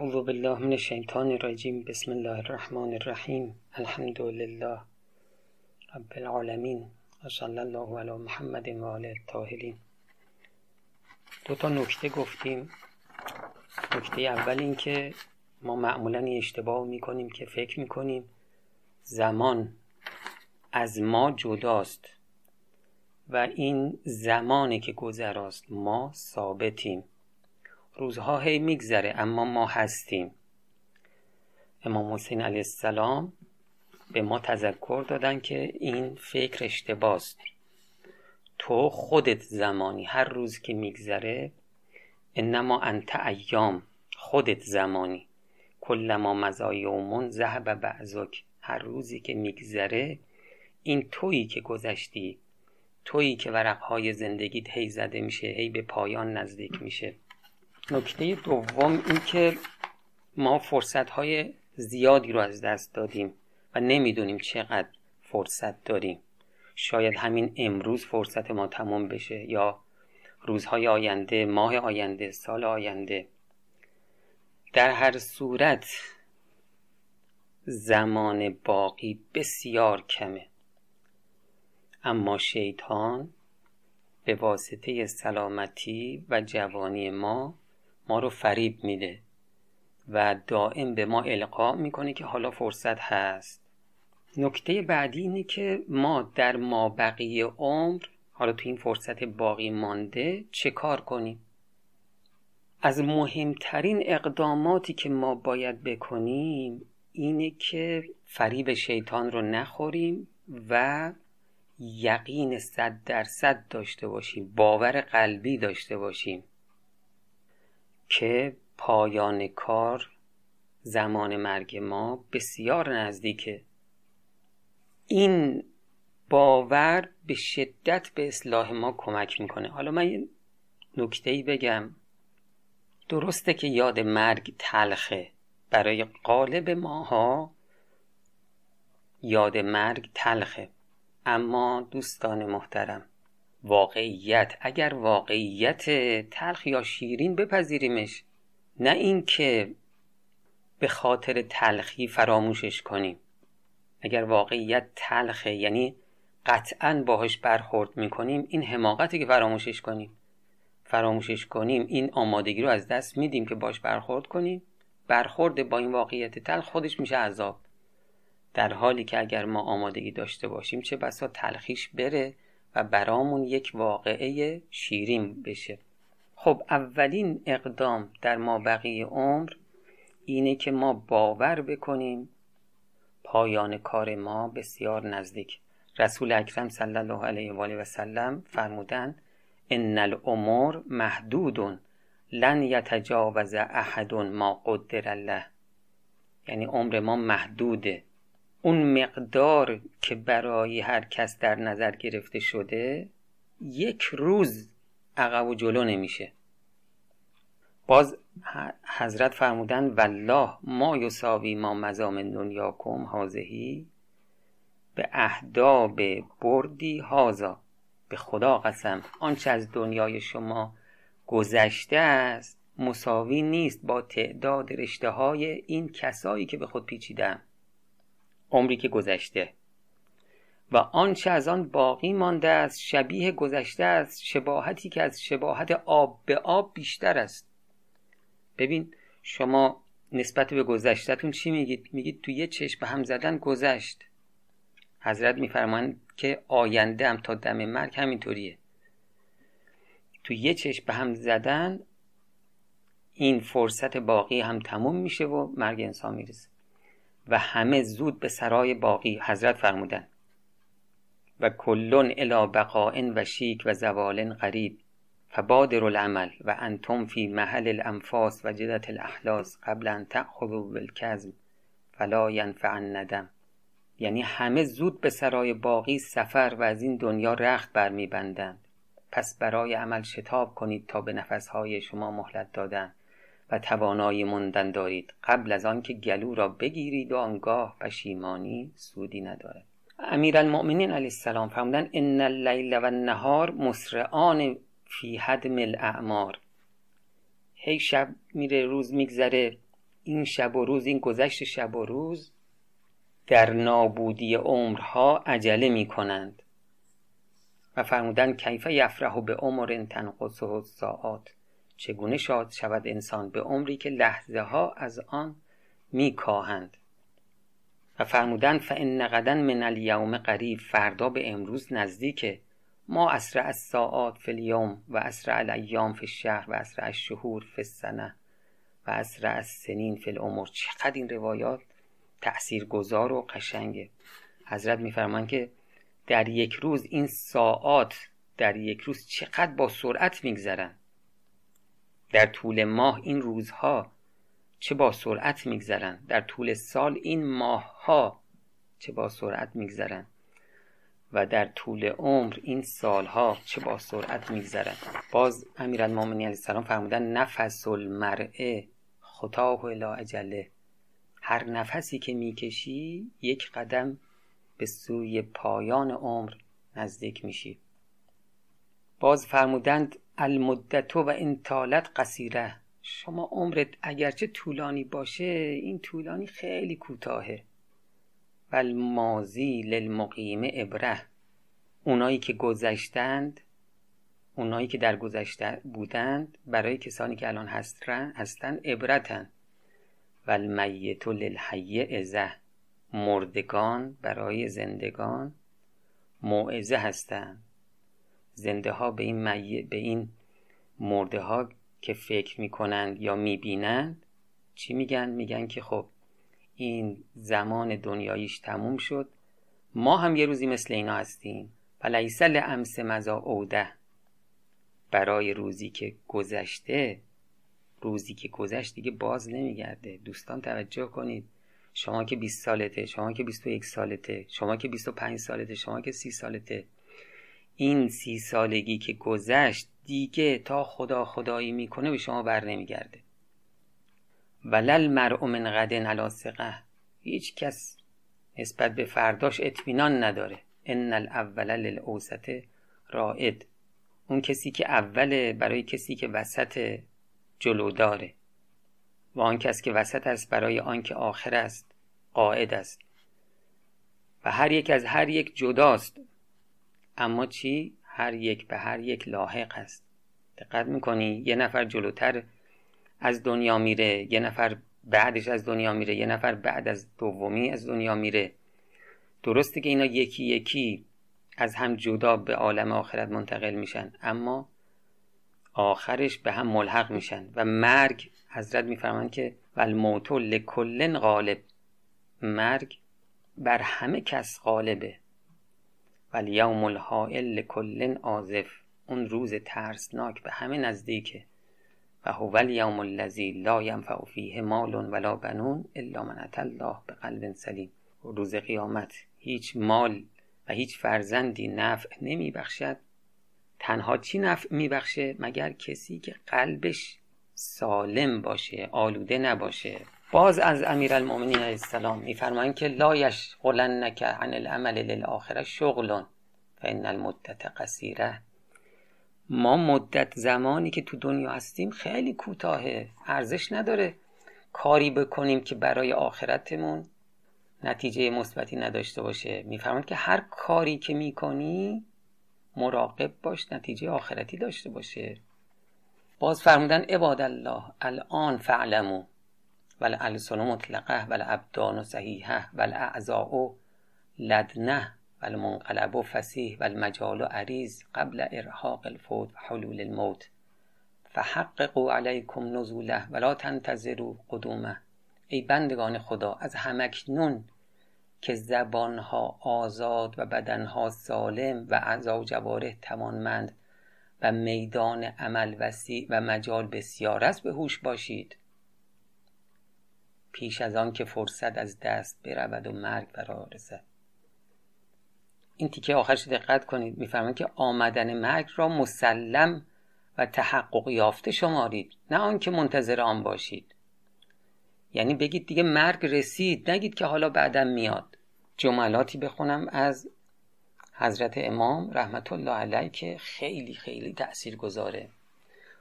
اعوذ بالله من الشیطان الرجیم. بسم الله الرحمن الرحیم. الحمد لله رب العالمین. و صلی الله علی محمد و آله الطاهرین دو تا نکته گفتیم. نکته اول این که ما معمولا این اشتباه می‌کنیم که فکر می‌کنیم زمان از ما جداست و این زمانی که گذراست ما ثابتیم. روزها هی میگذره اما ما هستیم. امام حسین علیه السلام به ما تذکر دادن که این فکر اشتباست. تو خودت زمانی هر روز که میگذره انما انت ایام خودت زمانی. کلما مزا یومون ذهب بعضک هر روزی که میگذره این تویی که گذشتی تویی که ورقهای زندگیت هی زده میشه هی به پایان نزدیک میشه. نکته دوم این که ما فرصت های زیادی رو از دست دادیم و نمی‌دونیم چقدر فرصت داریم. شاید همین امروز فرصت ما تمام بشه یا روزهای آینده ماه آینده سال آینده. در هر صورت زمان باقی بسیار کمه. اما شیطان به واسطه سلامتی و جوانی ما ما رو فریب میده و دائم به ما القا می‌کنه که حالا فرصت هست. نکته بعدی اینه که ما در ما بقیه عمر حالا تو این فرصت باقی مانده چه کار کنیم؟ از مهمترین اقداماتی که ما باید بکنیم اینه که فریب شیطان رو نخوریم و یقین صد درصد داشته باشیم باور قلبی داشته باشیم. که پایان کار زمان مرگ ما بسیار نزدیکه. این باور به شدت به اصلاح ما کمک می‌کنه. حالا من یه نکته ای بگم. درسته که یاد مرگ تلخه. برای قالب ماها یاد مرگ تلخه. اما دوستان محترم واقعیت. اگر واقعیت تلخ یا شیرین بپذیریمش نه اینکه به خاطر تلخی فراموشش کنیم. اگر واقعیت تلخه یعنی قطعا باهاش برخورد می‌کنیم این حماقتی که فراموشش کنیم. فراموشش کنیم این آمادگی رو از دست میدیم که باش برخورد کنیم. برخورد با این واقعیت تلخ خودش میشه عذاب. در حالی که اگر ما آمادگی داشته باشیم چه بسا تلخیش بره و برامون یک واقعه شیرین بشه. خب اولین اقدام در ما بقیه عمر اینه که ما باور بکنیم پایان کار ما بسیار نزدیک. رسول اکرم صلی الله علیه و آله و سلم فرمودن ان الامور محدود لن یتجاوز احد ما قدر الله یعنی عمر ما محدوده. اون مقدار که برای هر کس در نظر گرفته شده یک روز عقب و جلو نمیشه. باز حضرت فرمودن والله ما یساوی ما مزام دنیاکم حاضهی به اهداب بردی هازا به خدا قسم آنچه از دنیای شما گذشته است مساوی نیست با تعداد رشته های این کسایی که به خود پیچیدن عمری که گذشته. و آنچه از آن باقی مانده است شبیه گذشته است شباهتی که از شباهت آب به آب بیشتر است. ببین شما نسبت به گذشتهتون چی میگید؟ میگید تو یه چشم به هم زدن گذشت. حضرت میفرمایند که آینده هم تا دم مرگ همینطوریه. تو یه چشم به هم زدن این فرصت باقی هم تموم میشه و مرگ انسان می‌رسه. و همه زود به سرای باقی حضرت فرمودن و کلون الی بقاء و شیک و زوال قریب فبادر العمل و انتم فی محل الانفاس و جدت الاحلاس قبل ان تأخذوا بالکذب فلا ینفع الندم. یعنی همه زود به سرای باقی سفر و از این دنیا رخت برمیبندند. پس برای عمل شتاب کنید تا به نفسهای شما مهلت دادن. و توانایی موندن دارید. قبل از آنکه گلو را بگیرید و آنگاه پشیمانی سودی ندارد. امیر المؤمنین علیه السلام فرمودن ان اللیل و النهار مسرعان فی حدم الاعمار. هی شب میره روز میگذره. این شب و روز این گذشت شب و روز در نابودی عمرها عجله می کنند و فرمودن کیف یفرح به عمر تنقصه ساعات چگونه شاد شود انسان به عمری که لحظه ها از آن می کاهند و فرمودن فان غدا من الیوم قریب. فردا به امروز نزدیکه ما اسرع از ساعات فی الیوم و اسرع الایام فی الشهر و اسرع الشهور فی السنه و اسرع از سنین فی الامور چقدر این روایات تأثیر گذار و قشنگه. حضرت میفرمان که در یک روز این ساعات در یک روز چقدر با سرعت میگذرن. در طول ماه این روزها چه با سرعت میگذرن؟ در طول سال این ماهها چه با سرعت میگذرن؟ و در طول عمر این سالها چه با سرعت میگذرن؟ باز امیرالمومنین علیه السلام فرمودن نفس المرء خطاه الی اجله. هر نفسی که می‌کشی یک قدم به سوی پایان عمر نزدیک میشی. باز فرمودند المدت و این طالت قصیره. شما عمرت اگرچه طولانی باشه این طولانی خیلی کوتاهه. و المازی للمقیم ابره. اونایی که گذشتند اونایی که در گذشته بودند برای کسانی که الان هستن هستن عبرتن. و المیت للحی ازه مردگان برای زندگان موعظه هستند. زنده ها به این, می... به این مرده ها که فکر می‌کنند یا می‌بینند چی میگن؟ میگن که خب این زمان دنیاییش تموم شد. ما هم یه روزی مثل اینا هستیم. و لیسل امس مزا اوده برای روزی که گذشته روزی که گذشت دیگه باز نمیگرده. دوستان توجه کنید. شما که 20 سالته شما که 21 سالته شما که 25 سالته شما که 30 سالته این سی سالگی که گذشت دیگه تا خدا خدایی می‌کنه به شما بر نمیگرده. ولل مرء من غدن علی هیچ کس نسبت به فرداش اطمینان نداره. ان الاول للاوسط رائد. اون کسی که اوله برای کسی که وسط جلو داره. و آن کس که وسط است برای آن که آخر است قاعد است. و هر یک از هر یک جداست. اما چی؟ هر یک به هر یک لاحق است. دقت می‌کنی؟ یه نفر جلوتر از دنیا میره یه نفر بعدش از دنیا میره یه نفر بعد از دومی از دنیا میره. درسته که اینا یکی یکی از هم جدا به عالم آخرت منتقل میشن اما آخرش به هم ملحق میشن و مرگ حضرت میفرمایند که و الموت لکل غالب. مرگ بر همه کس غالبه. و الیوم الحائل لکل عازف اون روز ترسناک به همه نزدیکه و هو الیوم الذی لا ینفع فیه مال ولا بنون الا من اتى الله بقلب سلیم. روز قیامت هیچ مال و هیچ فرزندی نفع نمی بخشد تنها چی نفع میبخشه؟ مگر کسی که قلبش سالم باشه آلوده نباشه. باز از امیرالمؤمنین علیه السلام میفرمایند که لا یشغلنک عن العمل للآخره شغل فان المدت قصیره. ما مدت زمانی که تو دنیا هستیم خیلی کوتاهه ارزش نداره کاری بکنیم که برای آخرتمون نتیجه مثبتی نداشته باشه. میفرمایند که هر کاری که می‌کنی مراقب باش نتیجه آخرتی داشته باشه. باز فرمودن عباد الله الان فعلمو. ول السن مطلقه ول ابدان صحیحه ول اعضاء لدنه ول منقلب فسیح ول مجال عریض قبل ارهاق الفوت و حلول الموت. فحققوا علیکم نزوله ولا تنتظروا قدومه. ای بندگان خدا از همکنون که زبانها آزاد و بدنها سالم و اعضا و جواره توانمند و میدان عمل وسیع و مجال بسیار است به هوش باشید. پیش از آن که فرصت از دست برود و مرگ فرا رسد. این تیکه آخرش دقت کنید. میفرمایند که آمدن مرگ را مسلم و تحقق یافته شمارید نه آنکه منتظر آن باشید. یعنی بگید دیگه مرگ رسید نگید که حالا بعدم میاد. جملاتی بخونم از حضرت امام رحمت الله علیه که خیلی خیلی تأثیر گذاره.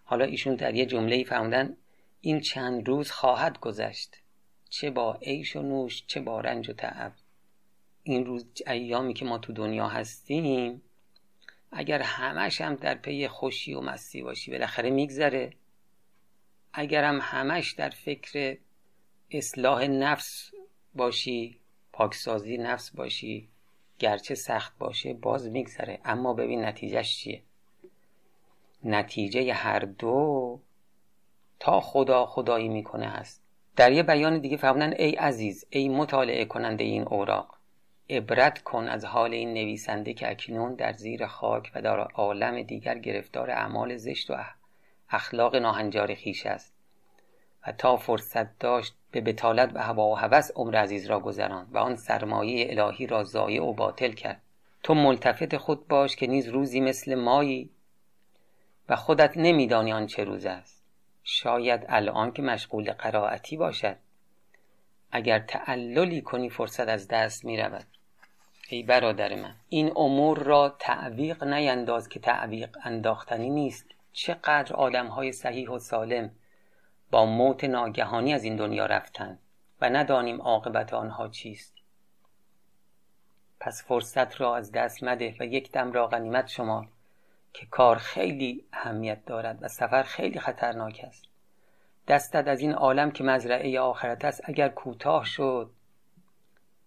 حالا ایشون در یه جمله فرمودن این چند روز خواهد گذشت. چه با عیش و نوش چه با رنج و تعب. این روز ایامی که ما تو دنیا هستیم اگر همش هم در پی خوشی و مستی باشی بالاخره میگذره. اگر هم همش در فکر اصلاح نفس باشی پاکسازی نفس باشی گرچه سخت باشه باز میگذره. اما ببین نتیجهش چیه؟ نتیجه هر دو تا خدا خدایی می‌کنه هست. در یه بیان دیگه فرمودن ای عزیز ای مطالعه کننده این اوراق عبرت کن از حال این نویسنده که اکنون در زیر خاک و در عالم دیگر گرفتار اعمال زشت و اخلاق ناهنجار خیش است و تا فرصت داشت به بتالت و هوا و هوس عمر عزیز را گذران و آن سرمایه الهی را ضایع و باطل کرد. تو ملتفت خود باش که نیز روزی مثل مایی و خودت نمیدانی آن چه روز است. شاید الان که مشغول قرائتی باشد. اگر تعللی کنی فرصت از دست می رود. ای برادر من این امور را تعویق نینداز که تعویق انداختنی نیست. چقدر آدم های صحیح و سالم با موت ناگهانی از این دنیا رفتند و ندانیم عاقبت آنها چیست. پس فرصت را از دست مده و یک دم را غنیمت شمار. که کار خیلی اهمیت دارد و سفر خیلی خطرناک است. دستت از این عالم که مزرعه آخرت است اگر کوتاه شد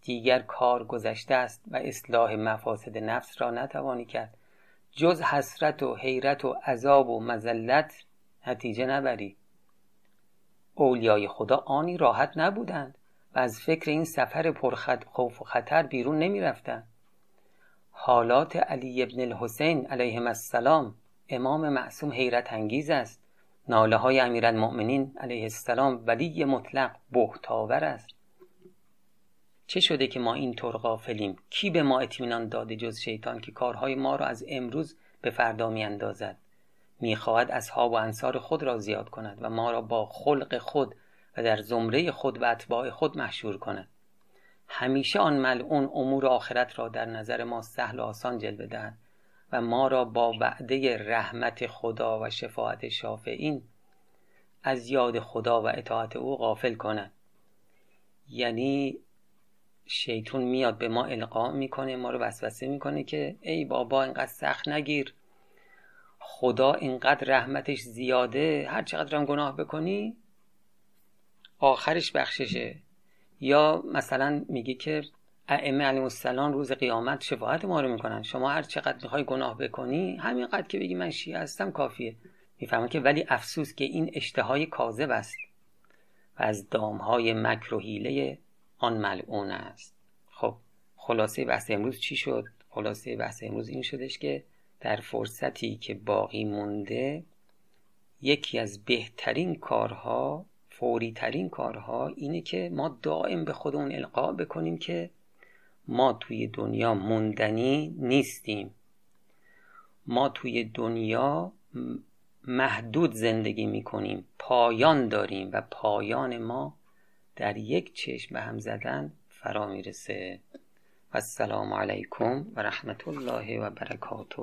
دیگر کار گذشته است و اصلاح مفاسد نفس را نتوانی کرد. جز حسرت و حیرت و عذاب و مزلت نتیجه نبری. اولیای خدا آنی راحت نبودند و از فکر این سفر پرخط خوف و خطر بیرون نمی رفتن. حالات علی ابن الحسین علیه السلام. امام معصوم حیرت انگیز است. ناله های امیرالمؤمنین علیه السلام ولی مطلق بهتاور است. چه شده که ما اینطور غافلیم؟ کی به ما اطمینان داده جز شیطان که کارهای ما را از امروز به فردا میاندازد؟ می‌خواهد اصحاب و انصار خود را زیاد کند و ما را با خلق خود و در زمره خود و اتباع خود محشور کند. همیشه آن ملعون امور آخرت را در نظر ما سهل و آسان جلوه دهد و ما را با وعده رحمت خدا و شفاعت شافعین از یاد خدا و اطاعت او غافل کند. یعنی شیطون میاد به ما القا می‌کنه ما رو وسوسه می‌کنه که ای بابا اینقدر سخت نگیر. خدا اینقدر رحمتش زیاده هر چقدر هم گناه بکنی آخرش بخششه. یا مثلا میگه که ائمه علیهم السلام روز قیامت شفاعت ما رو می‌کنن. شما هر چقدر می‌خوای گناه بکنی همینقدر که بگی من شیعه هستم کافیه. می‌فهمن که ولی افسوس که این اشتهای کاذب است و از دامهای مکر و حیله آن ملعون است. خب خلاصه بحث امروز چی شد؟ خلاصه بحث امروز این شدش که در فرصتی که باقی مونده یکی از بهترین کارها فوری ترین کارها اینه که ما دائم به خودمون القا بکنیم که ما توی دنیا موندنی نیستیم. ما توی دنیا محدود زندگی می‌کنیم پایان داریم و پایان ما در یک چشم به هم زدن فرا می‌رسه. السلام علیکم و رحمت الله و برکاته.